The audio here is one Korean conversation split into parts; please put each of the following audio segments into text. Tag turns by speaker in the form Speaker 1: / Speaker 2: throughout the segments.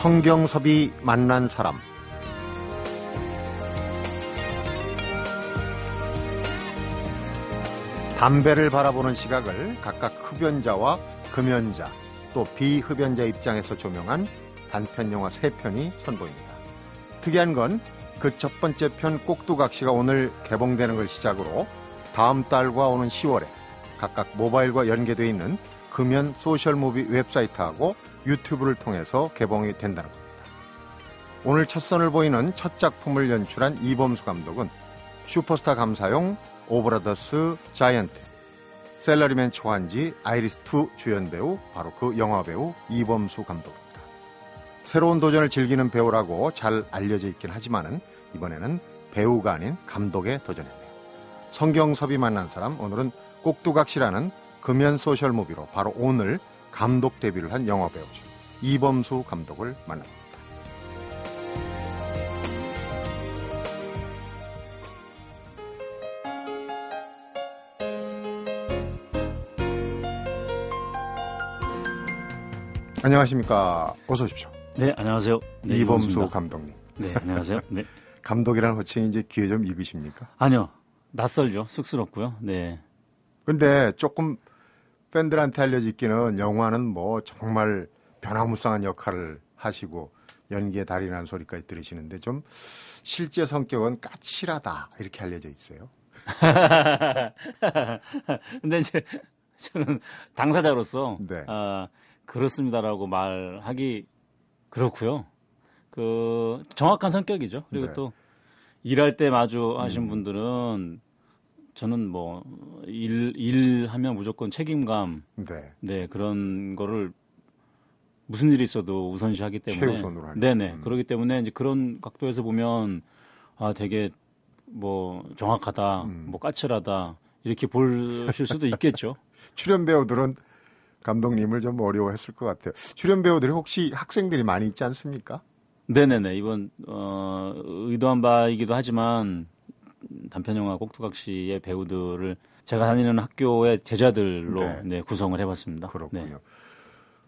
Speaker 1: 성경섭이 만난 사람 담배를 바라보는 시각을 각각 흡연자와 금연자 또 비흡연자 입장에서 조명한 단편 영화 세 편이 선보입니다. 특이한 건 그 첫 번째 편 꼭두각시가 오늘 개봉되는 걸 시작으로 다음 달과 오는 10월에 각각 모바일과 연계되어 있는 금연 social movie 웹사이트하고 유튜브를 통해서 개봉이 된다는 겁니다. 오늘 첫 선을 보이는 첫 작품을 연출한 이범수 감독은 슈퍼스타 감사용 오 브라더스 자이언트 샐러리맨 초한지 아이리스2 주연 배우 바로 그 영화 배우 이범수 감독입니다. 새로운 도전을 즐기는 배우라고 잘 알려져 있긴 하지만은 이번에는 배우가 아닌 감독에 도전했네요. 성경섭이 만난 사람 오늘은 꼭두각시라는 금연 소셜 무비로 바로 오늘 감독 데뷔를 한 영화 배우죠. 이범수 감독을 만납니다. 안녕하십니까. 어서 오십시오.
Speaker 2: 네, 안녕하세요. 네,
Speaker 1: 이범수
Speaker 2: 이범수입니다.
Speaker 1: 감독님.
Speaker 2: 네, 안녕하세요. 네.
Speaker 1: 감독이라는 호칭이 이제 귀에 좀 익으십니까?
Speaker 2: 아니요. 낯설죠. 쑥스럽고요. 네.
Speaker 1: 근데 조금 팬들한테 알려져 있기는 영화는 뭐 정말 변화무쌍한 역할을 하시고 연기에 달이 난 소리까지 들으시는데 좀 실제 성격은 까칠하다 이렇게 알려져 있어요.
Speaker 2: 근데 이제 저는 당사자로서
Speaker 1: 네.
Speaker 2: 아, 그렇습니다라고 말하기 그렇고요. 그 정확한 성격이죠. 그리고
Speaker 1: 네.
Speaker 2: 또 일할 때 마주 하신
Speaker 1: 음.
Speaker 2: 분들은 저는 뭐 일 일하면 무조건 책임감
Speaker 1: 네.
Speaker 2: 네 그런 거를 무슨 일이 있어도 우선시하기 때문에
Speaker 1: 최우선으로.
Speaker 2: 네네
Speaker 1: 음.
Speaker 2: 그렇기 때문에 이제 그런 각도에서 보면 아 되게 뭐 정확하다
Speaker 1: 음.
Speaker 2: 뭐 까칠하다 이렇게 보실 수도 있겠죠
Speaker 1: 출연 배우들은 감독님을 좀 어려워했을 것 같아요. 출연 배우들이 혹시 학생들이 많이 있지 않습니까?
Speaker 2: 네네네 이번 어 의도한 바이기도 하지만 단편 영화 꼭두각시의 배우들을 제가 다니는 학교의 제자들로
Speaker 1: 네.
Speaker 2: 네, 구성을 해봤습니다
Speaker 1: 그렇군요.
Speaker 2: 네.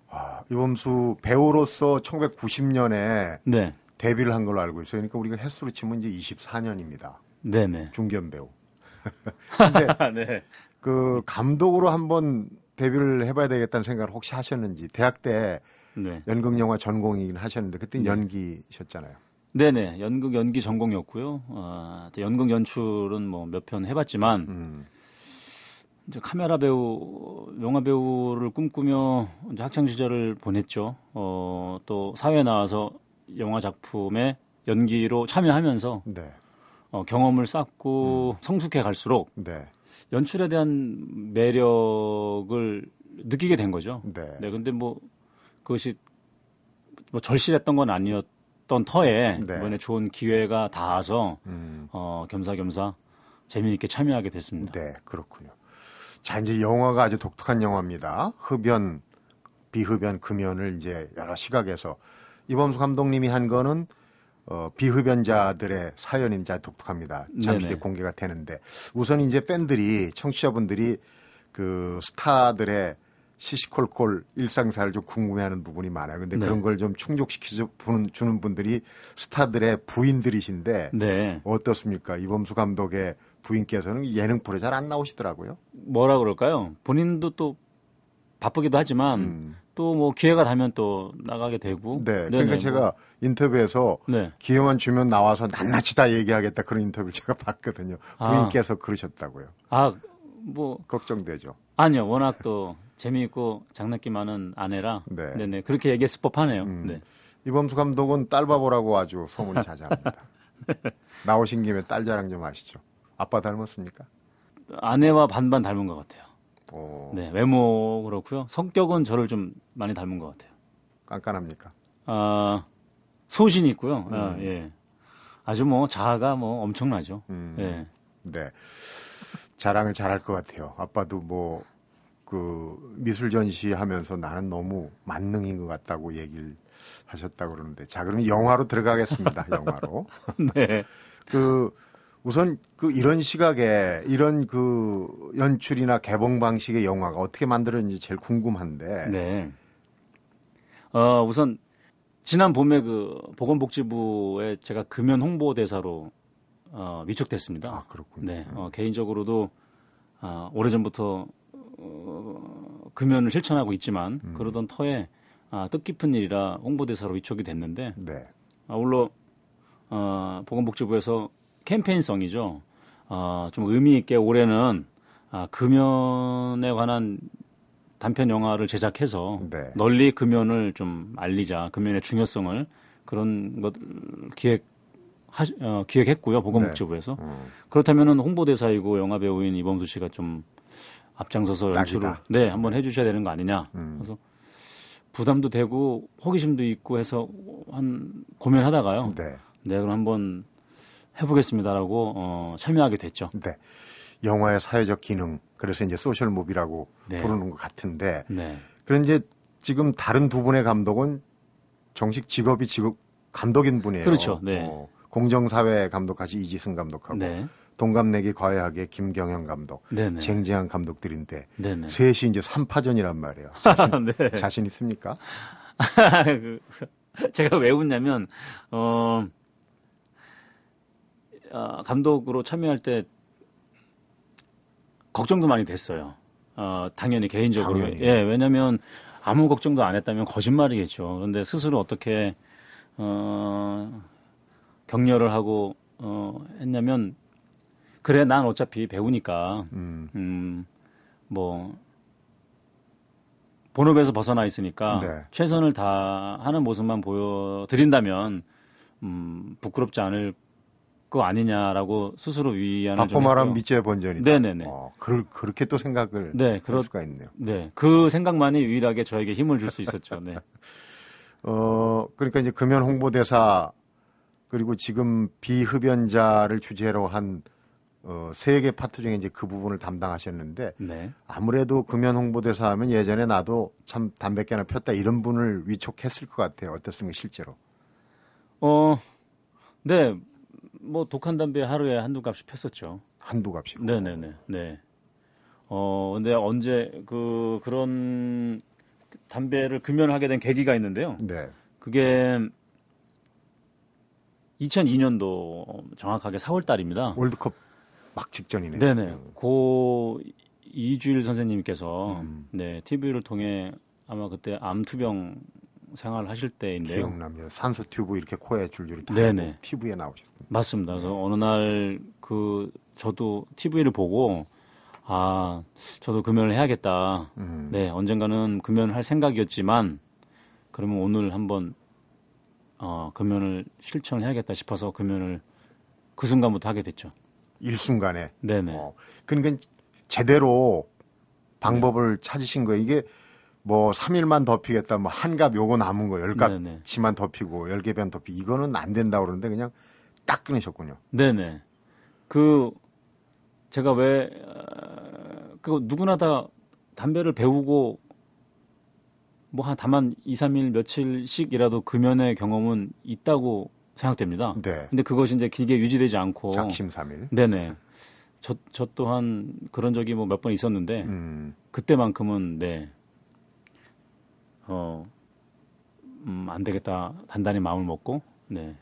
Speaker 1: 와, 이범수 배우로서 1990년에
Speaker 2: 네
Speaker 1: 데뷔를 한 걸로 알고 있어요. 그러니까 우리가 횟수로 치면 이제 24년입니다.
Speaker 2: 네네
Speaker 1: 중견 배우. 근데
Speaker 2: 네.
Speaker 1: 그 감독으로 한번 데뷔를 해봐야 되겠다는 생각을 혹시 하셨는지 대학 때
Speaker 2: 네.
Speaker 1: 연극 영화 전공이긴 하셨는데 그때 연기셨잖아요.
Speaker 2: 네네 연극 연기 전공이었고요. 어, 또 연극 연출은 뭐 몇 편 해봤지만
Speaker 1: 음,
Speaker 2: 이제 카메라 배우, 영화 배우를 꿈꾸며 이제 학창 시절을 보냈죠. 어, 또 사회에 나와서 영화 작품에 연기로 참여하면서
Speaker 1: 네,
Speaker 2: 어, 경험을 쌓고 성숙해 갈수록
Speaker 1: 네,
Speaker 2: 연출에 대한 매력을 느끼게 된 거죠.
Speaker 1: 네,
Speaker 2: 네, 근데 뭐 그것이 뭐 절실했던 건 아니었 던 터에
Speaker 1: 네.
Speaker 2: 이번에 좋은 기회가 닿아서
Speaker 1: 음,
Speaker 2: 어, 겸사겸사 재미있게 참여하게 됐습니다.
Speaker 1: 네, 그렇군요. 자, 이제 영화가 아주 독특한 영화입니다. 흡연, 비흡연, 금연을 이제 여러 시각에서 이범수 감독님이 한 거는 어, 비흡연자들의 사연이 이제 독특합니다. 잠시 뒤에
Speaker 2: 네네.
Speaker 1: 공개가 되는데 우선 이제 팬들이 청취자분들이 그 스타들의 시시콜콜 일상사를 좀 궁금해하는 부분이 많아요. 근데
Speaker 2: 네.
Speaker 1: 그런 걸 좀 충족시켜 주는 분들이 스타들의 부인들이신데
Speaker 2: 네.
Speaker 1: 어떻습니까? 이범수 감독의 부인께서는 예능 프로 잘 안 나오시더라고요.
Speaker 2: 뭐라 그럴까요? 본인도 또 바쁘기도 하지만
Speaker 1: 음.
Speaker 2: 또뭐 기회가 닿으면 또 나가게 되고.
Speaker 1: 네.
Speaker 2: 네네,
Speaker 1: 그러니까
Speaker 2: 뭐.
Speaker 1: 제가 인터뷰에서
Speaker 2: 네.
Speaker 1: 기회만 주면 나와서 낱낱이 다 얘기하겠다 그런 인터뷰를 제가 봤거든요.
Speaker 2: 아.
Speaker 1: 부인께서 그러셨다고요.
Speaker 2: 아, 뭐
Speaker 1: 걱정되죠.
Speaker 2: 아니요. 워낙 또 재미있고 장난기 많은 아내라.
Speaker 1: 네.
Speaker 2: 네. 네 그렇게 얘기했을 법하네요.
Speaker 1: 음.
Speaker 2: 네.
Speaker 1: 이범수 감독은 딸 바보라고 아주 소문이 자자합니다. 나오신 김에 딸 자랑 좀 하시죠. 아빠 닮았습니까?
Speaker 2: 아내와 반반 닮은 것 같아요.
Speaker 1: 오,
Speaker 2: 네. 외모 그렇고요. 성격은 저를 좀 많이 닮은 것 같아요.
Speaker 1: 깐깐합니까?
Speaker 2: 아, 소신이 있고요. 아,
Speaker 1: 음.
Speaker 2: 예. 아주 뭐 자아가 뭐 엄청나죠.
Speaker 1: 음.
Speaker 2: 예.
Speaker 1: 네. 자랑을 잘할 것 같아요. 아빠도 뭐, 그, 미술 전시 하면서 나는 너무 만능인 것 같다고 얘기를 하셨다고 그러는데. 자, 그럼 영화로 들어가겠습니다. 영화로.
Speaker 2: 네.
Speaker 1: 그, 우선 그 이런 시각에 이런 그 연출이나 개봉 방식의 영화가 어떻게 만들어졌는지 제일 궁금한데.
Speaker 2: 네. 어, 우선 지난 봄에 그 보건복지부에 제가 금연 홍보 대사로 어, 위촉됐습니다.
Speaker 1: 아, 그렇군요.
Speaker 2: 네, 어, 개인적으로도 아, 오래전부터 어, 금연을 실천하고 있지만
Speaker 1: 음.
Speaker 2: 그러던 터에 아, 뜻깊은 일이라 홍보대사로 위촉이 됐는데
Speaker 1: 네.
Speaker 2: 아울러 어, 보건복지부에서 캠페인성이죠. 어, 좀 의미 있게 올해는 아, 금연에 관한 단편 영화를 제작해서
Speaker 1: 네.
Speaker 2: 널리 금연을 좀 알리자 금연의 중요성을 그런 것 기획 하, 어, 기획했고요 보건복지부에서
Speaker 1: 음.
Speaker 2: 그렇다면은 홍보대사이고 영화 배우인 이범수 씨가 좀 앞장서서 연출을
Speaker 1: 딱이다.
Speaker 2: 네 한번 해주셔야 되는 거 아니냐
Speaker 1: 음.
Speaker 2: 그래서 부담도 되고 호기심도 있고 해서 한 고민하다가요
Speaker 1: 네.
Speaker 2: 네 그럼 한번 해보겠습니다라고 어, 참여하게 됐죠
Speaker 1: 네. 영화의 사회적 기능, 그래서 이제 소셜 무비라고
Speaker 2: 네.
Speaker 1: 부르는 것 같은데,
Speaker 2: 네
Speaker 1: 그런 이제 지금 다른 두 분의 감독은 정식 직업이 직업 감독인 분이에요.
Speaker 2: 그렇죠. 네.
Speaker 1: 어, 공정사회 감독하시 이지승 감독하고
Speaker 2: 네.
Speaker 1: 동갑내기 과외하게 김경현 감독,
Speaker 2: 네네
Speaker 1: 쟁쟁한 감독들인데
Speaker 2: 네네
Speaker 1: 셋이 이제 3파전이란 말이에요. 자신,
Speaker 2: 네.
Speaker 1: 자신 있습니까?
Speaker 2: 그, 제가 왜 웃냐면 어, 아, 감독으로 참여할 때 걱정도 많이 됐어요. 어, 당연히 개인적으로
Speaker 1: 당연히.
Speaker 2: 예 왜냐하면 아무 걱정도 안 했다면 거짓말이겠죠. 그런데 스스로 어떻게 어, 격려를 하고 어, 했냐면 그래 난 어차피 배우니까
Speaker 1: 음,
Speaker 2: 음, 뭐 본업에서 벗어나 있으니까
Speaker 1: 네.
Speaker 2: 최선을 다하는 모습만 보여드린다면 음, 부끄럽지 않을 거 아니냐라고 스스로 위안을
Speaker 1: 바꿔
Speaker 2: 좀
Speaker 1: 말하면. 밑죄 번전이다.
Speaker 2: 네네네.
Speaker 1: 어, 그, 그렇게 또 생각을
Speaker 2: 네,
Speaker 1: 할
Speaker 2: 그렇
Speaker 1: 수가 있네요.
Speaker 2: 네, 그 생각만이 유일하게 저에게 힘을 줄 수 있었죠. 네,
Speaker 1: 어, 그러니까 이제 금연 홍보대사 그리고 지금 비흡연자를 주제로 한 어, 세개 파트 중에 이제 그 부분을 담당하셨는데
Speaker 2: 네,
Speaker 1: 아무래도 금연 홍보대사 하면 예전에 나도 참 담배 깨나 폈다 이런 분을 위촉했을 것 같아요. 어떻습니까 실제로?
Speaker 2: 어, 네, 뭐 독한 담배 하루에 한두 갑씩 폈었죠.
Speaker 1: 한두 값이고.
Speaker 2: 네네네. 네. 어, 근데 언제 그 그런 담배를 금연하게 된 계기가 있는데요.
Speaker 1: 네.
Speaker 2: 그게 2002년도 정확하게 4월 달입니다.
Speaker 1: 월드컵 막 직전이네.
Speaker 2: 네네. 고 이주일 선생님께서
Speaker 1: 음.
Speaker 2: 네, TV를 통해 아마 그때 암투병 생활하실 때인데요.
Speaker 1: 기억납니다. 산소 튜브 이렇게 코에 줄줄이 다
Speaker 2: 네네.
Speaker 1: TV에 나오셨습니다.
Speaker 2: 맞습니다. 그래서 어느 날 그 저도 TV를 보고 아 저도 금연을 해야겠다.
Speaker 1: 음.
Speaker 2: 네 언젠가는 금연을 할 생각이었지만 그러면 오늘 한번 어 금연을 실천을 해야겠다 싶어서 금연을 그 순간부터 하게 됐죠.
Speaker 1: 일순간에.
Speaker 2: 네네.
Speaker 1: 어, 그러니까 제대로 방법을 찾으신 거예요. 이게 뭐 3일만 더 피겠다, 뭐 한갑 요거 남은 거. 열갑치만 더 피고, 열개변 더 피, 이거는 안 된다고 그러는데 그냥 딱 끊으셨군요.
Speaker 2: 네네. 그 제가 왜 어, 그거 누구나 다 담배를 배우고 뭐 한 다만 2, 3일 며칠씩이라도 금연의 경험은 있다고 생각됩니다.
Speaker 1: 네.
Speaker 2: 근데 그것이 이제 길게 유지되지 않고
Speaker 1: 작심삼일.
Speaker 2: 네네. 저, 저 또한 그런 적이 뭐 몇 번 있었는데
Speaker 1: 음,
Speaker 2: 그때만큼은 네. 어, 음, 안 되겠다. 단단히 마음을 먹고 네.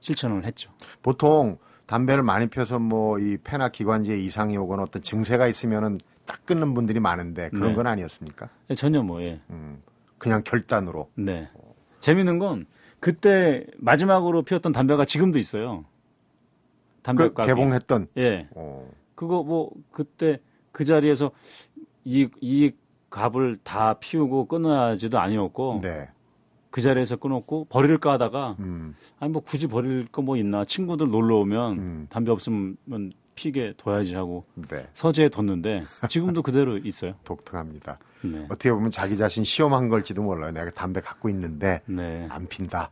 Speaker 2: 실천을 했죠.
Speaker 1: 보통 담배를 많이 펴서 뭐 이 폐나 기관지에 이상이 오거나 어떤 증세가 있으면은 딱 끊는 분들이 많은데 그런
Speaker 2: 네.
Speaker 1: 건 아니었습니까?
Speaker 2: 네, 전혀 뭐 예.
Speaker 1: 음, 그냥 결단으로.
Speaker 2: 네. 재밌는 건 그때 마지막으로 피웠던 담배가 지금도 있어요. 담배
Speaker 1: 그 개봉했던.
Speaker 2: 예.
Speaker 1: 어,
Speaker 2: 그거 뭐 그때 그 자리에서 이 이 갑을 다 피우고 끊어야지도 아니었고
Speaker 1: 네.
Speaker 2: 그 자리에서 끊었고 버릴까 하다가
Speaker 1: 음,
Speaker 2: 아니 뭐 굳이 버릴 거 뭐 있나 친구들 놀러 오면
Speaker 1: 음.
Speaker 2: 담배 없으면 피게 둬야지 하고
Speaker 1: 네.
Speaker 2: 서재에 뒀는데 지금도 그대로 있어요.
Speaker 1: 독특합니다.
Speaker 2: 네.
Speaker 1: 어떻게 보면 자기 자신 시험한 걸지도 몰라요. 내가 담배 갖고 있는데
Speaker 2: 네.
Speaker 1: 안 핀다.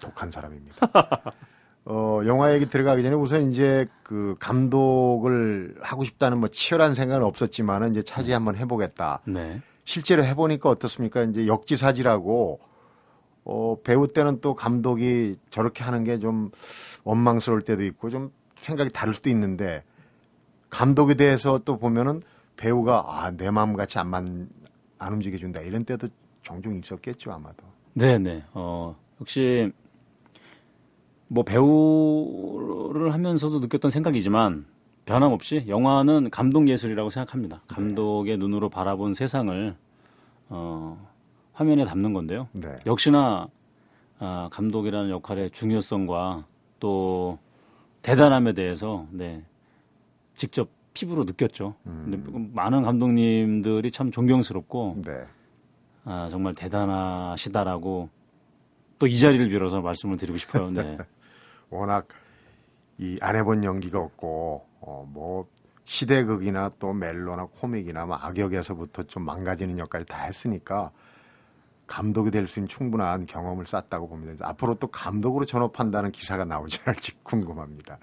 Speaker 1: 독한 사람입니다. 어, 영화 얘기 들어가기 전에 우선 이제 그 감독을 하고 싶다는 뭐 치열한 생각은 없었지만은 이제 차지 한번 해보겠다.
Speaker 2: 네.
Speaker 1: 실제로 해보니까 어떻습니까? 이제 역지사지라고 어, 배우 때는 또 감독이 저렇게 하는 게 좀 원망스러울 때도 있고 좀 생각이 다를 수도 있는데 감독에 대해서 또 보면은 배우가 아, 내 마음 같이 안, 만, 안 움직여준다 이런 때도 종종 있었겠죠 아마도.
Speaker 2: 네, 네. 어, 역시 뭐 배우를 하면서도 느꼈던 생각이지만 변함없이 영화는 감독 예술이라고 생각합니다. 감독의 눈으로 바라본 세상을 어, 화면에 담는 건데요.
Speaker 1: 네.
Speaker 2: 역시나 아, 감독이라는 역할의 중요성과 또 대단함에 대해서 네, 직접 피부로 느꼈죠. 근데
Speaker 1: 음.
Speaker 2: 많은 감독님들이 참 존경스럽고
Speaker 1: 네.
Speaker 2: 아, 정말 대단하시다라고 또 이 자리를 빌어서 말씀을 드리고 싶어요. 네.
Speaker 1: 워낙 이 안 해본 연기가 없고 어, 뭐 시대극이나 또 멜로나 코믹이나 뭐 악역에서부터 좀 망가지는 역까지 다 했으니까 감독이 될 수 있는 충분한 경험을 쌓았다고 봅니다. 앞으로 또 감독으로 전업한다는 기사가 나오지 않을지 궁금합니다.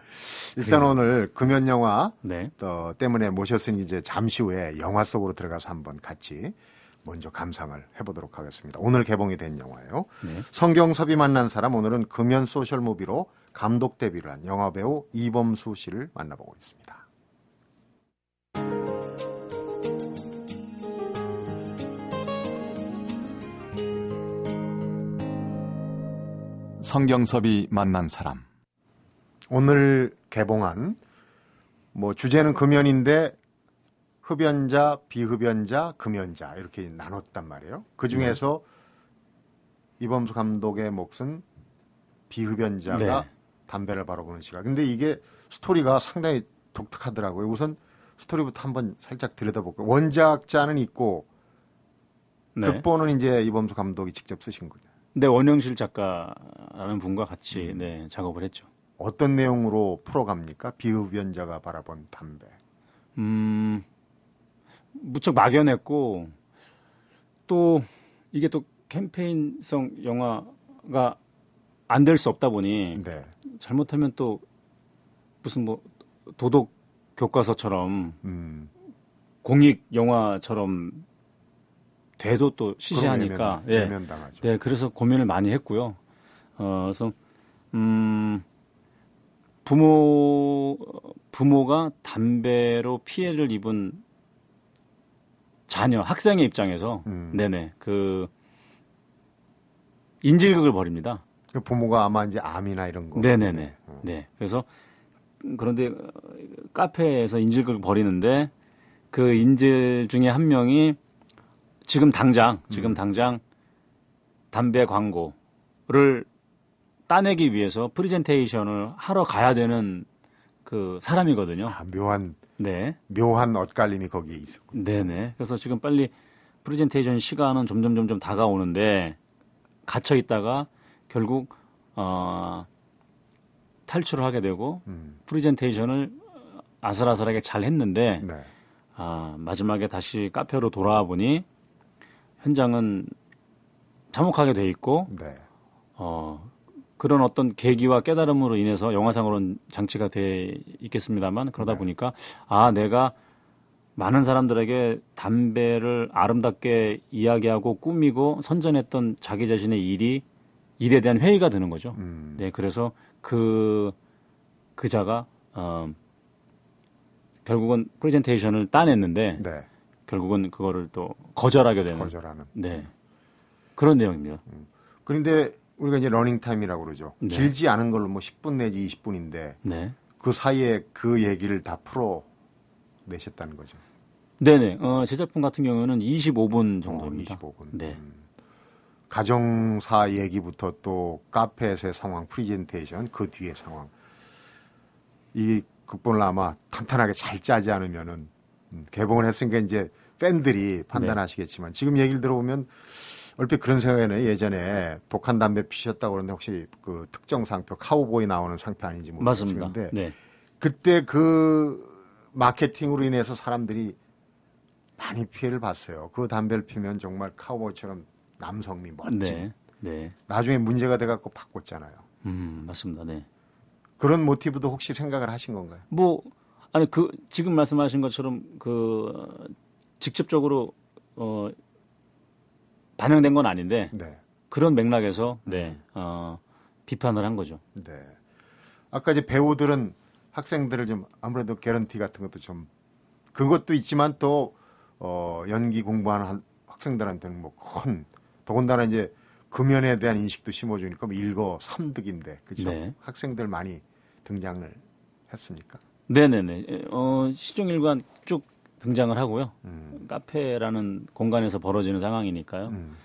Speaker 1: 일단 오늘 금연 영화
Speaker 2: 네.
Speaker 1: 또 때문에 모셨으니 이제 잠시 후에 영화 속으로 들어가서 한번 같이 먼저 감상을 해보도록 하겠습니다. 오늘 개봉이 된 영화예요.
Speaker 2: 네.
Speaker 1: 성경섭이 만난 사람 오늘은 금연 소셜 무비로 감독 데뷔를 한 영화 배우 이범수 씨를 만나보고 있습니다.
Speaker 3: 성경섭이 만난 사람.
Speaker 1: 오늘 개봉한 뭐 주제는 금연인데 흡연자, 비흡연자, 금연자 이렇게 나눴단 말이에요. 그 중에서 이범수 감독의 몫은 비흡연자가
Speaker 2: 네.
Speaker 1: 담배를 바라보는 시각. 근데 이게 스토리가 상당히 독특하더라고요. 우선 스토리부터 한번 살짝 들여다볼게요. 원작자는 있고
Speaker 2: 네.
Speaker 1: 극본은 이제 이범수 감독이 직접 쓰신 거죠.
Speaker 2: 네, 원영실 작가라는 분과 같이
Speaker 1: 음.
Speaker 2: 네, 작업을 했죠.
Speaker 1: 어떤 내용으로 풀어갑니까? 비흡연자가 바라본 담배.
Speaker 2: 음, 무척 막연했고 또 이게 또 캠페인성 영화가 안 될 수 없다 보니
Speaker 1: 네.
Speaker 2: 잘못하면 또 무슨 뭐 도덕 교과서처럼
Speaker 1: 음.
Speaker 2: 공익 영화처럼 돼도 또 시시하니까 예.
Speaker 1: 외면,
Speaker 2: 네, 그래서 고민을 많이 했고요. 어, 그래서 음, 부모 부모가 담배로 피해를 입은 자녀 학생의 입장에서
Speaker 1: 음.
Speaker 2: 네네 그 인질극을 벌입니다.
Speaker 1: 그 부모가 아마 이제 암이나 이런 거.
Speaker 2: 네네네.
Speaker 1: 어.
Speaker 2: 네. 그래서 그런데 어, 카페에서 인질극을 벌이는데 그 인질 중에 한 명이 지금 당장 지금
Speaker 1: 음.
Speaker 2: 당장 담배 광고를 따내기 위해서 프리젠테이션을 하러 가야 되는 그 사람이거든요.
Speaker 1: 아, 묘한
Speaker 2: 네.
Speaker 1: 묘한 엇갈림이 거기에 있었고.
Speaker 2: 네네. 그래서 지금 빨리 프레젠테이션 시간은 점점 점점 다가오는데 갇혀 있다가 결국 어, 탈출을 하게 되고
Speaker 1: 음.
Speaker 2: 프레젠테이션을 아슬아슬하게 잘 했는데
Speaker 1: 네.
Speaker 2: 아, 마지막에 다시 카페로 돌아와 보니 현장은 참혹하게 돼 있고
Speaker 1: 네.
Speaker 2: 어, 그런 어떤 계기와 깨달음으로 인해서 영화상으로는 장치가 돼 있겠습니다만 그러다
Speaker 1: 네.
Speaker 2: 보니까 아 내가 많은 사람들에게 담배를 아름답게 이야기하고 꾸미고 선전했던 자기 자신의 일이 일에 대한 회의가 드는 거죠.
Speaker 1: 음.
Speaker 2: 네, 그래서 그 그자가 어, 결국은 프레젠테이션을 따냈는데
Speaker 1: 네.
Speaker 2: 결국은 그거를 또 거절하게 되는
Speaker 1: 거절하는.
Speaker 2: 네 그런 내용입니다.
Speaker 1: 그런데 우리가 이제 러닝 타임이라고 그러죠.
Speaker 2: 네.
Speaker 1: 길지 않은 걸로 뭐 10분 내지 20분인데
Speaker 2: 네.
Speaker 1: 그 사이에 그 얘기를 다 풀어 내셨다는 거죠.
Speaker 2: 네네. 어, 제 작품 같은 경우는 25분 정도입니다.
Speaker 1: 어, 25분.
Speaker 2: 네.
Speaker 1: 음. 가정사 얘기부터 또 카페에서의 상황, 프리젠테이션, 그 뒤의 상황. 이 극본을 아마 탄탄하게 잘 짜지 않으면은 음, 개봉을 했으니까 이제 팬들이 판단하시겠지만
Speaker 2: 네.
Speaker 1: 지금 얘기를 들어보면 얼핏 그런 나요. 예전에 독한 담배 피셨다고 그러는데 혹시 그 특정 상표 카우보이 나오는 상표 아닌지. 모르겠는데
Speaker 2: 네.
Speaker 1: 그때 그 마케팅으로 인해서 사람들이 많이 피해를 봤어요. 그 담배를 피면 정말 카우보이처럼 남성미 멋진.
Speaker 2: 네. 네.
Speaker 1: 나중에 문제가 돼갖고 바꿨잖아요.
Speaker 2: 음, 맞습니다. 네.
Speaker 1: 그런 모티브도 혹시 생각을 하신 건가요?
Speaker 2: 뭐 아니 그 지금 말씀하신 것처럼 그 직접적으로 어 반영된 건 아닌데
Speaker 1: 네.
Speaker 2: 그런 맥락에서 네. 어 비판을 한 거죠.
Speaker 1: 네. 아까 이제 배우들은 학생들을 좀 아무래도 개런티 같은 것도 좀 그것도 있지만 또 어, 연기 공부하는 한- 학생들한테는 뭐 큰 더군다나 이제 금연에 대한 인식도 심어주니까 뭐 일거 삼득인데 그죠?
Speaker 2: 네.
Speaker 1: 학생들 많이 등장을 했습니까?
Speaker 2: 네네네. 어, 시종일관 쭉 등장을 하고요.
Speaker 1: 음.
Speaker 2: 카페라는 공간에서 벌어지는 상황이니까요.
Speaker 1: 음.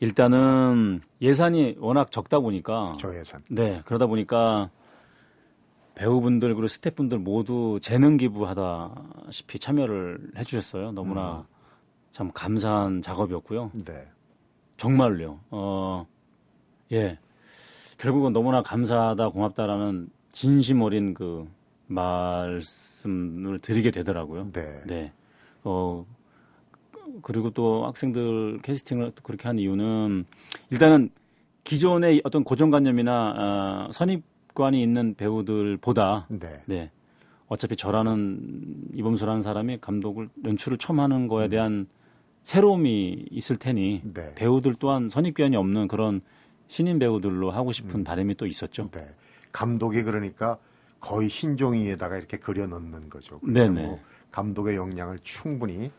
Speaker 2: 일단은 예산이 워낙 적다 보니까
Speaker 1: 저예산.
Speaker 2: 네 그러다 보니까 배우분들 그리고 스태프분들 모두 재능 기부하다시피 참여를 해주셨어요. 너무나 참 감사한 작업이었고요.
Speaker 1: 네.
Speaker 2: 정말로요. 어, 예. 결국은 너무나 감사하다, 고맙다라는 진심 어린 그 말씀을 드리게 되더라고요.
Speaker 1: 네.
Speaker 2: 네. 어, 그리고 또 학생들 캐스팅을 또 그렇게 한 이유는 일단은 기존의 어떤 고정관념이나 아, 선입관이 있는 배우들보다
Speaker 1: 네.
Speaker 2: 네. 어차피 저라는 이범수라는 사람이 감독을 연출을 처음 하는 거에 대한 새로움이 있을 테니
Speaker 1: 네.
Speaker 2: 배우들 또한 선입견이 없는 그런 신인 배우들로 하고 싶은 바람이 또 있었죠.
Speaker 1: 네. 감독이 그러니까 거의 흰 종이에다가 이렇게 그려 넣는 거죠.
Speaker 2: 네네.
Speaker 1: 뭐 감독의 역량을 충분히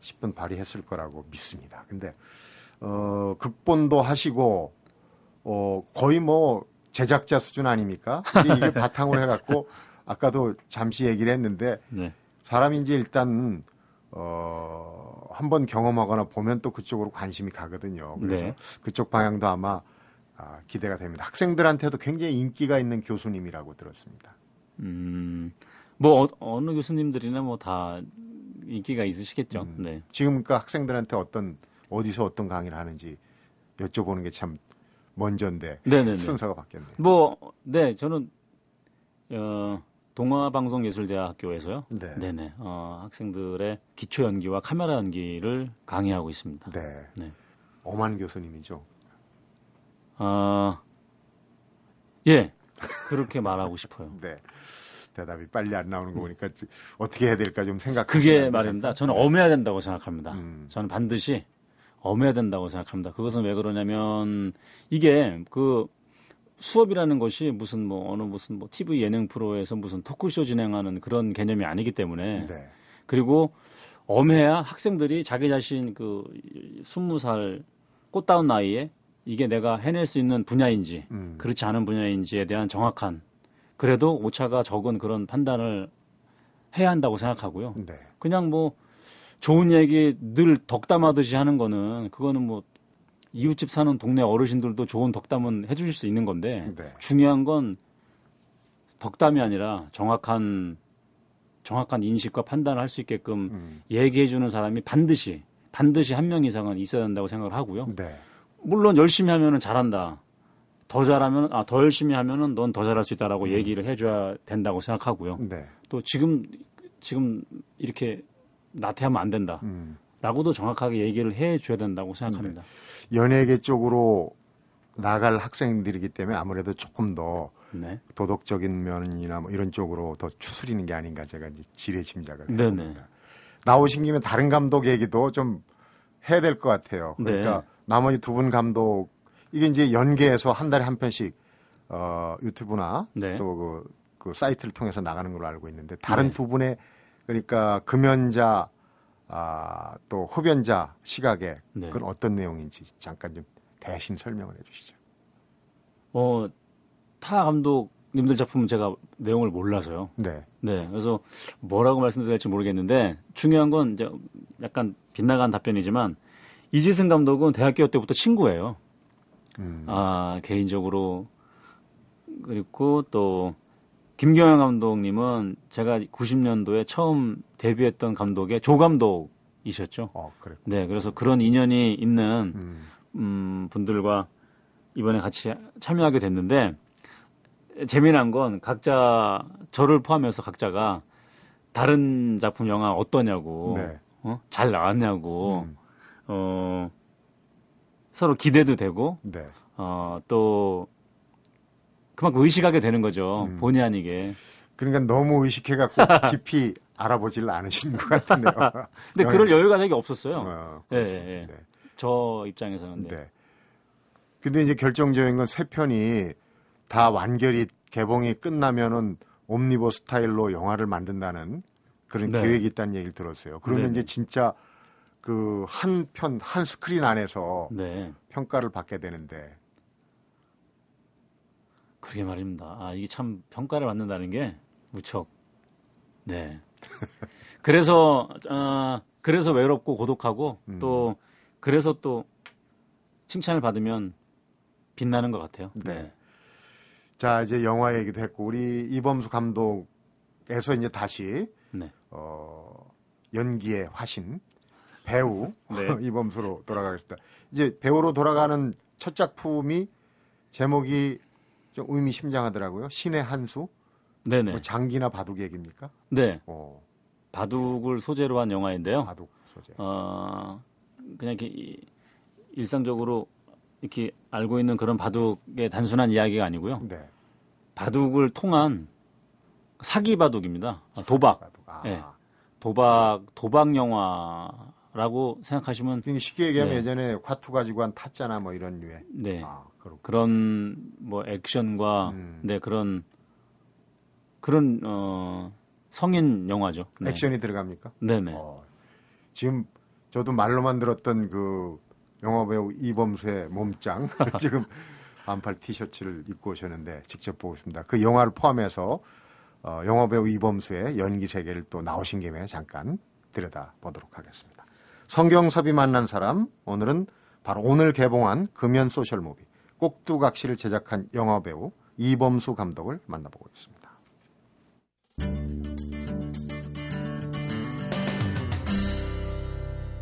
Speaker 1: 10분 발휘했을 거라고 믿습니다. 근데 어 극본도 하시고 어 거의 뭐 제작자 수준 아닙니까? 이게 바탕으로 해갖고 아까도 잠시 얘기를 했는데
Speaker 2: 네.
Speaker 1: 이제 일단 어 한번 경험하거나 보면 또 그쪽으로 관심이 가거든요. 그래서
Speaker 2: 네.
Speaker 1: 그쪽 방향도 아마 아, 기대가 됩니다. 학생들한테도 굉장히 인기가 있는 교수님이라고 들었습니다.
Speaker 2: 음, 뭐 어, 느 교수님들이나 뭐 다 인기가 있으시겠죠.
Speaker 1: 음.
Speaker 2: 네.
Speaker 1: 지금 그러니까 학생들한테 어떤 어디서 어떤 강의를 하는지 여쭤보는 게 참 먼저인데
Speaker 2: 네네네.
Speaker 1: 순서가 바뀌었네요.
Speaker 2: 뭐, 네, 저는 어, 동아방송예술대학교에서요.
Speaker 1: 네.
Speaker 2: 네네. 어, 학생들의 기초 연기와 카메라 연기를 강의하고 있습니다.
Speaker 1: 네.
Speaker 2: 네.
Speaker 1: 엄한 교수님이죠.
Speaker 2: 어, 예, 그렇게 말하고 싶어요.
Speaker 1: 네. 대답이 빨리 안 나오는 거 보니까 어떻게 해야 될까 좀 생각.
Speaker 2: 그게 말입니다. 저는 엄해야 된다고 생각합니다.
Speaker 1: 음.
Speaker 2: 저는 반드시 엄해야 된다고 생각합니다. 그것은 왜 그러냐면 이게 그 수업이라는 것이 무슨 뭐 어느 무슨 뭐 TV 예능 프로에서 무슨 토크쇼 진행하는 그런 개념이 아니기 때문에
Speaker 1: 네.
Speaker 2: 그리고 엄해야 학생들이 자기 자신 그 스무 살 꽃다운 나이에 이게 내가 해낼 수 있는 분야인지
Speaker 1: 음.
Speaker 2: 그렇지 않은 분야인지에 대한 정확한 그래도 오차가 적은 그런 판단을 해야 한다고 생각하고요.
Speaker 1: 네.
Speaker 2: 그냥 뭐 좋은 얘기 늘 덕담하듯이 하는 거는 그거는 뭐 이웃집 사는 동네 어르신들도 좋은 덕담은 해주실 수 있는 건데
Speaker 1: 네.
Speaker 2: 중요한 건 덕담이 아니라 정확한 정확한 인식과 판단을 할 수 있게끔
Speaker 1: 음.
Speaker 2: 얘기해 주는 사람이 반드시 반드시 한 명 이상은 있어야 된다고 생각을 하고요.
Speaker 1: 네.
Speaker 2: 물론 열심히 하면은 잘한다. 더 잘하면 아 더 열심히 하면은 넌 더 잘할 수 있다라고 얘기를 해줘야 된다고 생각하고요.
Speaker 1: 네.
Speaker 2: 또 지금 지금 이렇게 나태하면 안 된다.
Speaker 1: 음.
Speaker 2: 라고도 정확하게 얘기를 해 줘야 된다고 생각합니다.
Speaker 1: 연예계 쪽으로 나갈 학생들이기 때문에 아무래도 조금 더
Speaker 2: 네.
Speaker 1: 도덕적인 면이나 뭐 이런 쪽으로 더 추스리는 게 아닌가 제가 이제 지레 짐작을
Speaker 2: 네네.
Speaker 1: 해봅니다. 나오신 김에 다른 감독 얘기도 좀 해야 될 것 같아요. 그러니까
Speaker 2: 네.
Speaker 1: 나머지 두 분 감독 이게 이제 연계해서 한 달에 한 편씩 어, 유튜브나
Speaker 2: 네.
Speaker 1: 또 그, 그 사이트를 통해서 나가는 걸로 알고 있는데 다른
Speaker 2: 네.
Speaker 1: 두 분의 그러니까 금연자 아, 또 흡연자 시각에
Speaker 2: 네.
Speaker 1: 그건 어떤 내용인지 잠깐 좀 대신 설명을 해주시죠.
Speaker 2: 어, 타 감독님들 작품은 제가 내용을 몰라서요.
Speaker 1: 네,
Speaker 2: 네. 그래서 뭐라고 말씀드려야 할지 모르겠는데 중요한 건 이제 약간 빗나간 답변이지만 이지승 감독은 대학교 때부터 친구예요.
Speaker 1: 음,
Speaker 2: 아, 개인적으로 그리고 또 김경현 감독님은 제가 90년도에 처음 데뷔했던 감독의 조 감독이셨죠.
Speaker 1: 어 그래.
Speaker 2: 네, 그래서 그런 인연이 있는
Speaker 1: 음,
Speaker 2: 음, 분들과 이번에 같이 참여하게 됐는데 재미난 건 각자 저를 포함해서 각자가 다른 작품 영화 어떠냐고
Speaker 1: 네.
Speaker 2: 어? 잘 나왔냐고
Speaker 1: 음,
Speaker 2: 어, 서로 기대도 되고
Speaker 1: 네.
Speaker 2: 어, 또 그만큼 의식하게 되는 거죠
Speaker 1: 음.
Speaker 2: 본의 아니게
Speaker 1: 그러니까 너무 의식해갖고 깊이 알아보질 않으신 것 같은데요.
Speaker 2: 근데 그럴 여유가 되게 없었어요
Speaker 1: 어,
Speaker 2: 예,
Speaker 1: 그렇죠.
Speaker 2: 예, 예.
Speaker 1: 네.
Speaker 2: 저 입장에서는 네.
Speaker 1: 네. 근데 이제 결정적인 건 세 편이 다 완결이 개봉이 끝나면은 옴니버 스타일로 영화를 만든다는 그런
Speaker 2: 네.
Speaker 1: 계획이 있다는 얘기를 들었어요. 그러면
Speaker 2: 네네.
Speaker 1: 이제 진짜 그 한 편 한 스크린 안에서
Speaker 2: 네.
Speaker 1: 평가를 받게 되는데
Speaker 2: 그러게 말입니다. 아, 이게 참 평가를 받는다는 게 무척 네. 그래서 어, 그래서 외롭고 고독하고
Speaker 1: 음.
Speaker 2: 또 그래서 또 칭찬을 받으면 빛나는 것 같아요.
Speaker 1: 네. 자 이제 영화 얘기도 했고 우리 이범수 감독에서 이제 다시
Speaker 2: 네.
Speaker 1: 어, 연기의 화신 배우
Speaker 2: 네.
Speaker 1: 이범수로 돌아가겠습니다. 이제 배우로 돌아가는 첫 작품이 제목이 좀 의미심장하더라고요. 신의 한수.
Speaker 2: 네네.
Speaker 1: 뭐 장기나 바둑 얘기입니까?
Speaker 2: 네.
Speaker 1: 어,
Speaker 2: 바둑을 소재로 한 영화인데요.
Speaker 1: 바둑 소재.
Speaker 2: 어, 그냥 이렇게 이- 일상적으로 이렇게 알고 있는 그런 바둑의 단순한 이야기가 아니고요.
Speaker 1: 네.
Speaker 2: 바둑을 통한 사기 바둑입니다. 아, 도박,
Speaker 1: 바둑. 아.
Speaker 2: 네. 도박, 도박 영화 라고 생각하시면
Speaker 1: 이게 쉽게 얘기하면
Speaker 2: 네.
Speaker 1: 예전에 화투 가지고 한 타짜나 뭐 이런 류의.
Speaker 2: 네
Speaker 1: 아.
Speaker 2: 그런 뭐 액션과
Speaker 1: 음.
Speaker 2: 네 그런 그런 어 성인 영화죠. 네.
Speaker 1: 액션이 들어갑니까?
Speaker 2: 네네.
Speaker 1: 어, 지금 저도 말로만 들었던 그 영화 배우 이범수의 몸짱 지금 반팔 티셔츠를 입고 오셨는데 직접 보고 있습니다. 그 영화를 포함해서 어, 영화 배우 이범수의 연기 세계를 또 나오신 김에 잠깐 들여다 보도록 하겠습니다. 성경섭이 만난 사람 오늘은 바로 오늘 개봉한 금연 소셜무비 꼭두각시를 제작한 영화배우 이범수 감독을 만나보고 있습니다.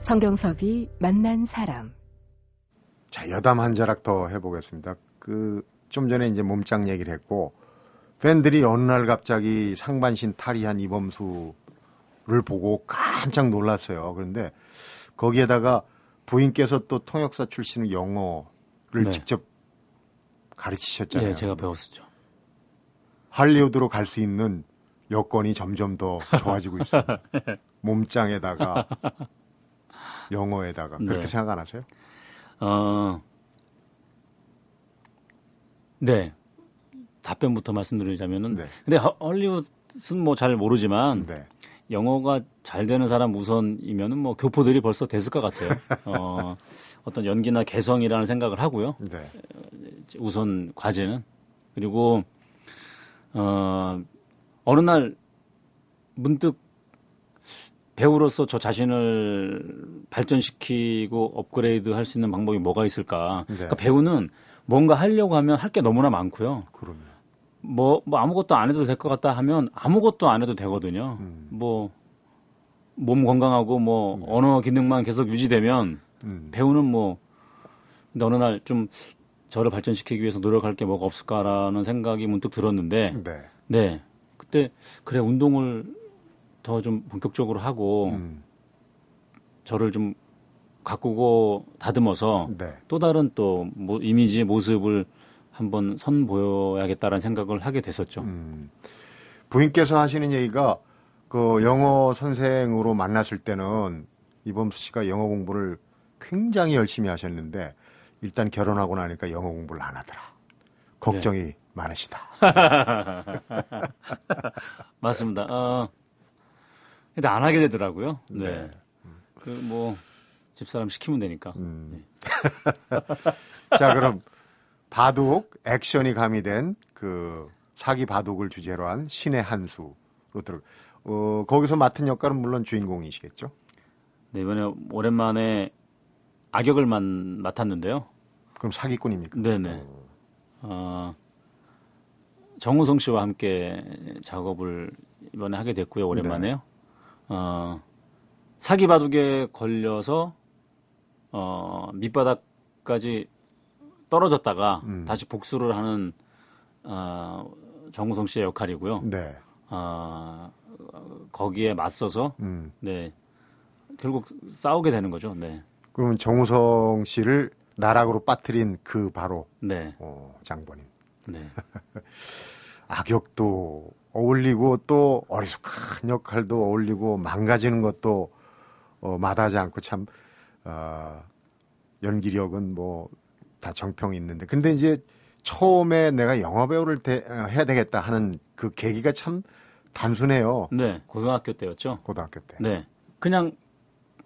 Speaker 3: 성경섭이 만난 사람.
Speaker 1: 자, 여담 한 자락 더 해보겠습니다. 그, 좀 전에 이제 몸짱 얘기를 했고, 팬들이 어느 날 갑자기 상반신 탈의한 이범수를 보고 깜짝 놀랐어요. 그런데 거기에다가 부인께서 또 통역사 출신의 영어를
Speaker 2: 네.
Speaker 1: 직접 가르치셨잖아요.
Speaker 2: 예, 제가 배웠었죠.
Speaker 1: 할리우드로 갈 수 있는 여건이 점점 더 좋아지고 있습니다. 몸짱에다가 영어에다가 그렇게
Speaker 2: 네.
Speaker 1: 생각 안 하세요?
Speaker 2: 어, 네. 답변부터 말씀드리자면은,
Speaker 1: 네.
Speaker 2: 근데 헐- 헐리우드는 뭐 잘 모르지만
Speaker 1: 네.
Speaker 2: 영어가 잘 되는 사람 우선이면은 뭐 교포들이 벌써 됐을 것 같아요. 어, 어떤 연기나 개성이라는 생각을 하고요.
Speaker 1: 네.
Speaker 2: 우선 과제는 그리고 어 어느 날 문득 배우로서 저 자신을 발전시키고 업그레이드 할 수 있는 방법이 뭐가 있을까?
Speaker 1: 네.
Speaker 2: 그러니까 배우는 뭔가 하려고 하면 할 게 너무나 많고요.
Speaker 1: 그럼요.
Speaker 2: 뭐, 뭐 아무것도 안 해도 될 것 같다 하면 아무것도 안 해도 되거든요.
Speaker 1: 음.
Speaker 2: 뭐 몸 건강하고 뭐 언어 기능만 계속 유지되면
Speaker 1: 음.
Speaker 2: 배우는 뭐 근데 어느 날 좀 저를 발전시키기 위해서 노력할 게 뭐가 없을까라는 생각이 문득 들었는데
Speaker 1: 네.
Speaker 2: 네 그때 그래 운동을 더 좀 본격적으로 하고
Speaker 1: 음.
Speaker 2: 저를 좀 가꾸고 다듬어서
Speaker 1: 네.
Speaker 2: 또 다른 또 뭐 이미지 모습을 한번 선보여야겠다라는 생각을 하게 됐었죠.
Speaker 1: 음. 부인께서 하시는 얘기가 그 영어 선생으로 만났을 때는 이범수 씨가 영어 공부를 굉장히 열심히 하셨는데 일단 결혼하고 나니까 영어 공부를 안 하더라. 걱정이
Speaker 2: 네.
Speaker 1: 많으시다.
Speaker 2: 맞습니다. 어, 근데 안 하게 되더라고요. 네.
Speaker 1: 네.
Speaker 2: 그뭐 집사람 시키면 되니까.
Speaker 1: 음. 자, 그럼 바둑 액션이 가미된 그 사기 바둑을 주제로 한 신의 한수로 들어. 어, 거기서 맡은 역할은 물론 주인공이시겠죠.
Speaker 2: 네, 이번에 오랜만에 악역을 만, 맡았는데요.
Speaker 1: 그럼 사기꾼입니까?
Speaker 2: 네네. 어, 정우성 씨와 함께 작업을 이번에 하게 됐고요. 오랜만에요. 어, 사기 바둑에 걸려서 어, 밑바닥까지 떨어졌다가
Speaker 1: 음.
Speaker 2: 다시 복수를 하는 어, 정우성 씨의 역할이고요.
Speaker 1: 네.
Speaker 2: 어, 거기에 맞서서
Speaker 1: 음.
Speaker 2: 네 결국 싸우게 되는 거죠. 네,
Speaker 1: 그러면 정우성 씨를 나락으로 빠뜨린 그 바로
Speaker 2: 네,
Speaker 1: 어, 장본인.
Speaker 2: 네.
Speaker 1: 악역도 어울리고 또 어리숙한 역할도 어울리고 망가지는 것도 어, 마다하지 않고 참 어, 연기력은 뭐 다 정평이 있는데 근데 이제 처음에 내가 영화 배우를 대- 어, 해야 되겠다 하는 그 계기가 참 단순해요
Speaker 2: 네, 고등학교 때였죠.
Speaker 1: 고등학교 때.
Speaker 2: 네. 그냥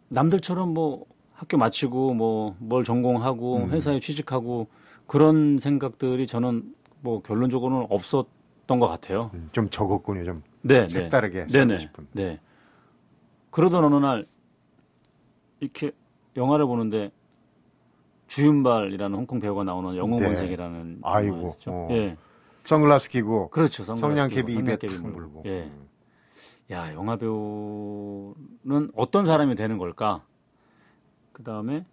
Speaker 2: 남들처럼 뭐 학교 마치고 뭐 뭘 전공하고
Speaker 1: 음.
Speaker 2: 회사에 취직하고 그런 생각들이 저는 뭐 결론적으로는 없었던 것 같아요.
Speaker 1: 음, 좀 적었군요. 좀
Speaker 2: 네, 네.
Speaker 1: 색다르게
Speaker 2: 네네.
Speaker 1: 싶은.
Speaker 2: 네. 그러던 어느 날 이렇게 영화를 보는데 주윤발이라는 홍콩 배우가 나오는 영웅 원색이라는
Speaker 1: 네. 아이고. 어.
Speaker 2: 예,
Speaker 1: 선글라스 끼고
Speaker 2: 그렇죠.
Speaker 1: 성냥개비 입에 탁
Speaker 2: 물고. 예.
Speaker 1: 음.
Speaker 2: 야, 영화 배우는 어떤 사람이 되는 걸까? 그 다음에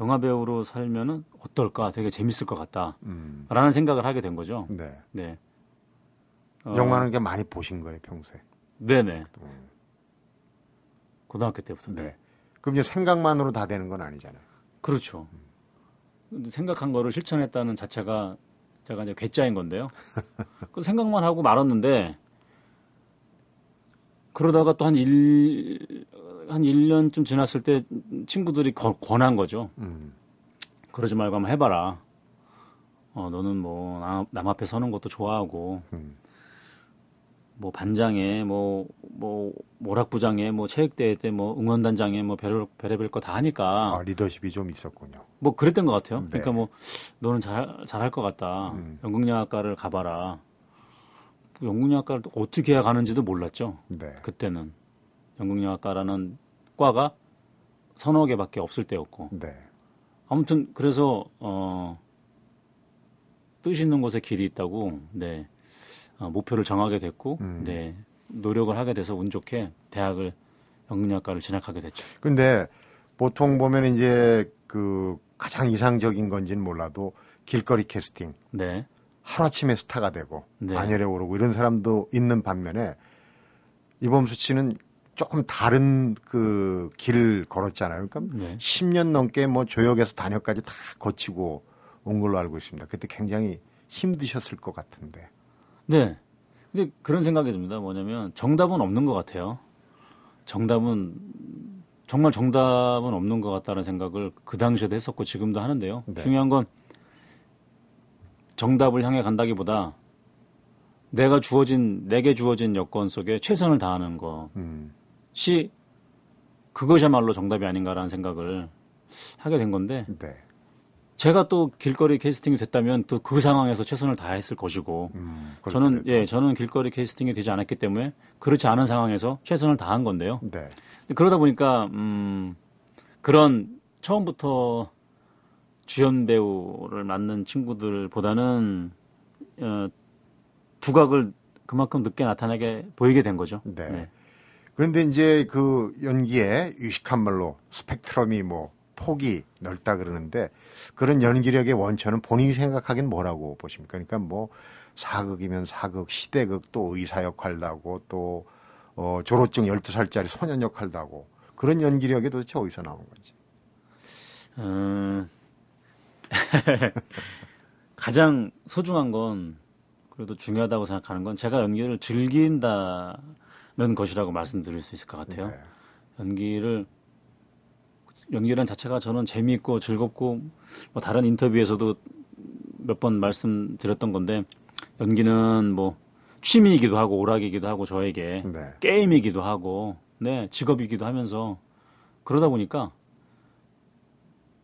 Speaker 2: 영화 배우로 살면은 어떨까? 되게 재밌을 것 같다.
Speaker 1: 음.
Speaker 2: 라는 생각을 하게 된 거죠.
Speaker 1: 네.
Speaker 2: 네. 어,
Speaker 1: 영화는 게 많이 보신 거예요, 평소에.
Speaker 2: 네네.
Speaker 1: 음.
Speaker 2: 고등학교 때부터. 네.
Speaker 1: 네. 그럼 이제 생각만으로 다 되는 건 아니잖아요.
Speaker 2: 그렇죠. 생각한 거를 실천했다는 자체가 제가 이제 괴짜인 건데요. 그 생각만 하고 말았는데 그러다가 또 한 일, 한 1년쯤 지났을 때 친구들이 거- 권한 거죠.
Speaker 1: 음.
Speaker 2: 그러지 말고 한번 해봐라. 어, 너는 뭐, 남, 남 앞에 서는 것도 좋아하고,
Speaker 1: 음.
Speaker 2: 뭐, 반장에, 뭐, 뭐, 모락부장에, 뭐, 체육대회 때, 뭐, 응원단장에, 뭐, 별별, 별의별 거 다 하니까,
Speaker 1: 아, 리더십이 좀 있었군요.
Speaker 2: 뭐, 그랬던 것 같아요.
Speaker 1: 네.
Speaker 2: 그러니까 뭐, 너는 잘, 잘할 것 같다.
Speaker 1: 음.
Speaker 2: 연극영화과를 가봐라. 연극영화과를 또 어떻게 해야 가는지도 몰랐죠.
Speaker 1: 네.
Speaker 2: 그때는. 연극영화과라는 과가 서너 개밖에 없을 때였고.
Speaker 1: 네.
Speaker 2: 아무튼 그래서 어, 뜻 있는 곳에 길이 있다고 네 어, 목표를 정하게 됐고
Speaker 1: 음.
Speaker 2: 네 노력을 하게 돼서 운 좋게 대학을 연극영화과를 진학하게 됐죠.
Speaker 1: 근데 보통 보면 이제 그 가장 이상적인 건지는 몰라도 길거리 캐스팅
Speaker 2: 네,
Speaker 1: 하루아침에 스타가 되고
Speaker 2: 네.
Speaker 1: 반열에 오르고 이런 사람도 있는 반면에 이범수 씨는 조금 다른 그 길을 걸었잖아요. 그러니까
Speaker 2: 네.
Speaker 1: 10년 넘게 뭐 조역에서 단역까지 다 거치고 온 걸로 알고 있습니다. 그때 굉장히 힘드셨을 것 같은데.
Speaker 2: 네. 근데 그런 생각이 듭니다. 뭐냐면 정답은 없는 것 같아요. 정답은 정말 정답은 없는 것 같다는 생각을 그 당시에도 했었고 지금도 하는데요.
Speaker 1: 네.
Speaker 2: 중요한 건 정답을 향해 간다기보다 내가 주어진 내게 주어진 여건 속에 최선을 다하는
Speaker 1: 음,
Speaker 2: 것이 그것이야말로 정답이 아닌가라는 생각을 하게 된 건데
Speaker 1: 네.
Speaker 2: 제가 또 길거리 캐스팅이 됐다면 또 그 상황에서 최선을 다했을 것이고
Speaker 1: 음,
Speaker 2: 저는
Speaker 1: 그렇더라도.
Speaker 2: 예 저는 길거리 캐스팅이 되지 않았기 때문에 그렇지 않은 상황에서 최선을 다한 건데요.
Speaker 1: 네.
Speaker 2: 그러다 보니까 음 그런 처음부터 주연 배우를 맡는 친구들보다는 어, 두각을 그만큼 늦게 나타나게 보이게 된 거죠.
Speaker 1: 네. 그런데 이제 그 연기에 유식한 말로 스펙트럼이 뭐 폭이 넓다 그러는데 그런 연기력의 원천은 본인이 생각하기엔 뭐라고 보십니까? 그러니까 뭐 사극이면 사극, 시대극 또 의사 역할도 하고 또 어, 졸업증 12살짜리 소년 역할도 하고 그런 연기력이 도대체 어디서 나온 건지.
Speaker 2: 음, 가장 소중한 건 그래도 중요하다고 생각하는 건 제가 연기를 즐긴다는 것이라고 말씀드릴 수 있을 것 같아요.
Speaker 1: 네.
Speaker 2: 연기를 연기라는 자체가 저는 재미있고 즐겁고 뭐 다른 인터뷰에서도 몇 번 말씀드렸던 건데 연기는 뭐 취미이기도 하고 오락이기도 하고 저에게
Speaker 1: 네.
Speaker 2: 게임이기도 하고 네 직업이기도 하면서 그러다 보니까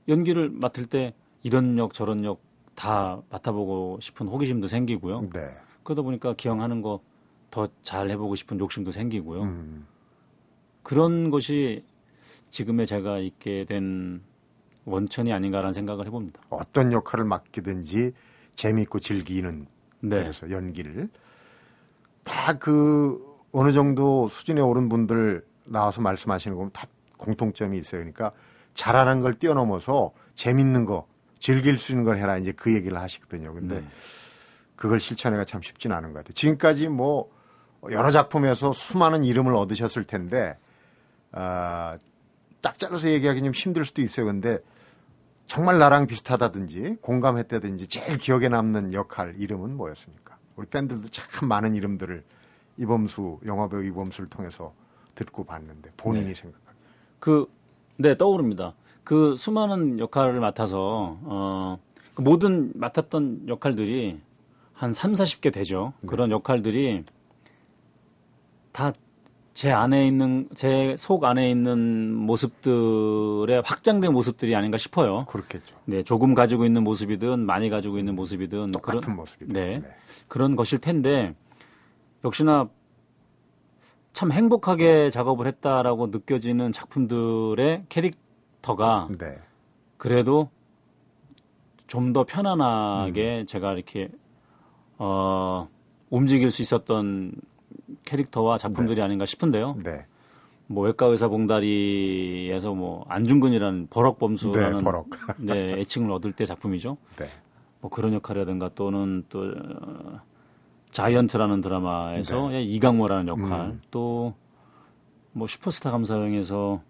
Speaker 2: 연기를 맡을 때 이런 역 저런 역 다 맡아보고 싶은 호기심도 생기고요.
Speaker 1: 네.
Speaker 2: 그러다 보니까 기왕하는 거 더 잘 해보고 싶은 욕심도 생기고요.
Speaker 1: 음,
Speaker 2: 그런 것이 지금의 제가 있게 된 원천이 아닌가라는 생각을 해봅니다.
Speaker 1: 어떤 역할을 맡기든지 재미있고 즐기는
Speaker 2: 네,
Speaker 1: 그래서 연기를 다 그 어느 정도 수준에 오른 분들 나와서 말씀하시는 거 보면 다 공통점이 있어요. 그러니까 잘하는 걸 뛰어넘어서 재밌는 거 즐길 수 있는 걸 해라 이제 그 얘기를 하시거든요. 근데
Speaker 2: 네.
Speaker 1: 그걸 실천하기가 참 쉽지는 않은 것 같아요. 지금까지 뭐 여러 작품에서 수많은 이름을 얻으셨을 텐데 아, 딱 잘라서 얘기하기 좀 힘들 수도 있어요. 근데 정말 나랑 비슷하다든지 공감했다든지 제일 기억에 남는 역할 이름은 뭐였습니까? 우리 팬들도 참 많은 이름들을 이범수 영화배우 이범수를 통해서 듣고 봤는데 본인이
Speaker 2: 네.
Speaker 1: 생각하기
Speaker 2: 그, 네, 떠오릅니다. 그 수많은 역할을 맡아서, 어, 그 모든 맡았던 역할들이 한 3, 40개 되죠. 그런 역할들이 다 제 안에 있는 제 속 안에 있는 모습들의 확장된 모습들이 아닌가 싶어요.
Speaker 1: 그렇겠죠.
Speaker 2: 네, 조금 가지고 있는 모습이든 많이 가지고 있는 모습이든
Speaker 1: 똑같은
Speaker 2: 그런
Speaker 1: 모습이죠.
Speaker 2: 네. 그런 것일 텐데 역시나 참 행복하게 작업을 했다라고 느껴지는 작품들의 캐릭터가
Speaker 1: 네.
Speaker 2: 그래도 좀 더 편안하게
Speaker 1: 음.
Speaker 2: 제가 이렇게 어 움직일 수 있었던 캐릭터와 작품들이 아닌가 싶은데요.
Speaker 1: 네.
Speaker 2: 뭐 외과 의사 봉다리에서 뭐 안중근이라는 버럭 범수라는
Speaker 1: 네, 버럭.
Speaker 2: 네, 애칭을 얻을 때 작품이죠.
Speaker 1: 네.
Speaker 2: 뭐 그런 역할이라든가 또는 또 어, 자이언트라는 드라마에서
Speaker 1: 네.
Speaker 2: 이강모라는 역할
Speaker 1: 음.
Speaker 2: 또뭐 슈퍼스타 감사형에서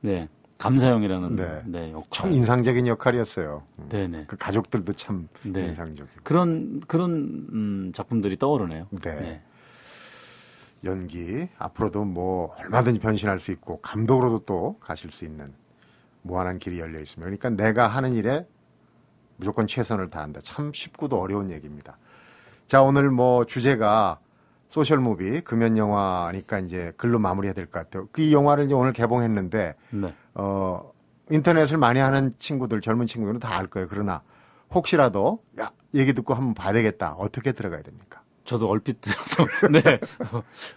Speaker 2: 네 감사형이라는
Speaker 1: 네.
Speaker 2: 네, 역할
Speaker 1: 참 인상적인 역할이었어요. 음.
Speaker 2: 네네
Speaker 1: 그 가족들도 참
Speaker 2: 네.
Speaker 1: 인상적이고.
Speaker 2: 그런 그런 음, 작품들이 떠오르네요.
Speaker 1: 네. 연기 앞으로도 뭐 얼마든지 변신할 수 있고 감독으로도 또 가실 수 있는 무한한 길이 열려 있습니다. 그러니까 내가 하는 일에 무조건 최선을 다한다. 참 쉽고도 어려운 얘기입니다. 자 오늘 뭐 주제가 social movie 금연 영화니까 이제 글로 마무리해야 될 것 같아요. 그 영화를 이제 오늘 개봉했는데
Speaker 2: 네.
Speaker 1: 어 인터넷을 많이 하는 친구들 젊은 친구들은 다 알 거예요. 그러나 혹시라도 야 얘기 듣고 한번 봐야 되겠다. 어떻게 들어가야 됩니까?
Speaker 2: 저도 얼핏 들어서 네.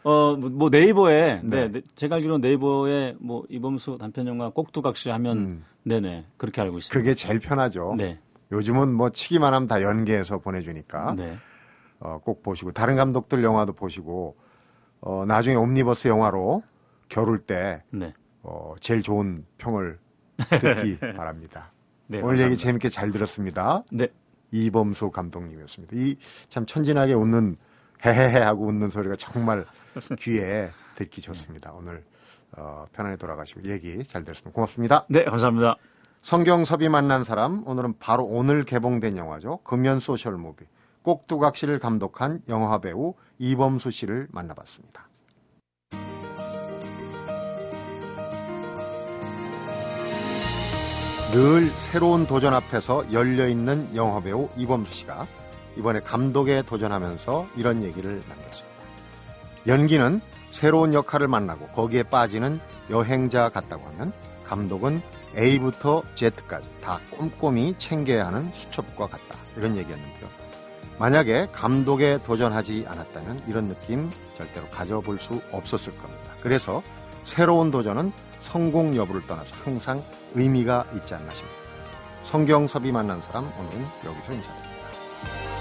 Speaker 2: 어, 뭐, 뭐 네이버에 네.
Speaker 1: 네.
Speaker 2: 네, 제가 알기로 네이버에 뭐 이범수 단편 영화 꼭두각시 하면
Speaker 1: 음.
Speaker 2: 네네 그렇게 알고 있습니다.
Speaker 1: 그게 제일 편하죠.
Speaker 2: 네.
Speaker 1: 요즘은 뭐 치기만 하면 다 연계해서 보내주니까
Speaker 2: 네.
Speaker 1: 어, 꼭 보시고 다른 감독들 영화도 보시고 어, 나중에 옴니버스 영화로 겨룰 때
Speaker 2: 네.
Speaker 1: 어, 제일 좋은 평을 듣기 바랍니다.
Speaker 2: 네.
Speaker 1: 오늘 얘기
Speaker 2: 감사합니다.
Speaker 1: 재밌게 잘 들었습니다.
Speaker 2: 네.
Speaker 1: 이범수 감독님이었습니다. 이 참 천진하게 웃는 헤헤헤 하고 웃는 소리가 정말 귀에 듣기 좋습니다. 오늘 어, 편안히 돌아가시고 얘기 잘 들었습니다. 고맙습니다.
Speaker 2: 네, 감사합니다.
Speaker 1: 성경섭이 만난 사람 오늘은 바로 오늘 개봉된 영화죠. 금연 social movie 꼭두각시를 감독한 영화 배우 이범수 씨를 만나봤습니다. 늘 새로운 도전 앞에서 열려 있는 영화 배우 이범수 씨가 이번에 감독에 도전하면서 이런 얘기를 남겼습니다. 연기는 새로운 역할을 만나고 거기에 빠지는 여행자 같다고 하면 감독은 A부터 Z까지 다 꼼꼼히 챙겨야 하는 수첩과 같다. 이런 얘기였는데요. 만약에 감독에 도전하지 않았다면 이런 느낌 절대로 가져볼 수 없었을 겁니다. 그래서 새로운 도전은 성공 여부를 떠나서 항상 의미가 있지 않나 싶습니다. 성경섭이 만난 사람 오늘은 여기서 인사드립니다.